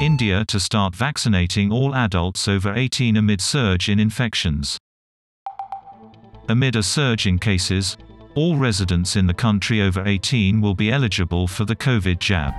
India to start vaccinating all adults over 18 amid surge in infections. Amid a surge in cases, all residents in the country over 18 will be eligible for the COVID jab.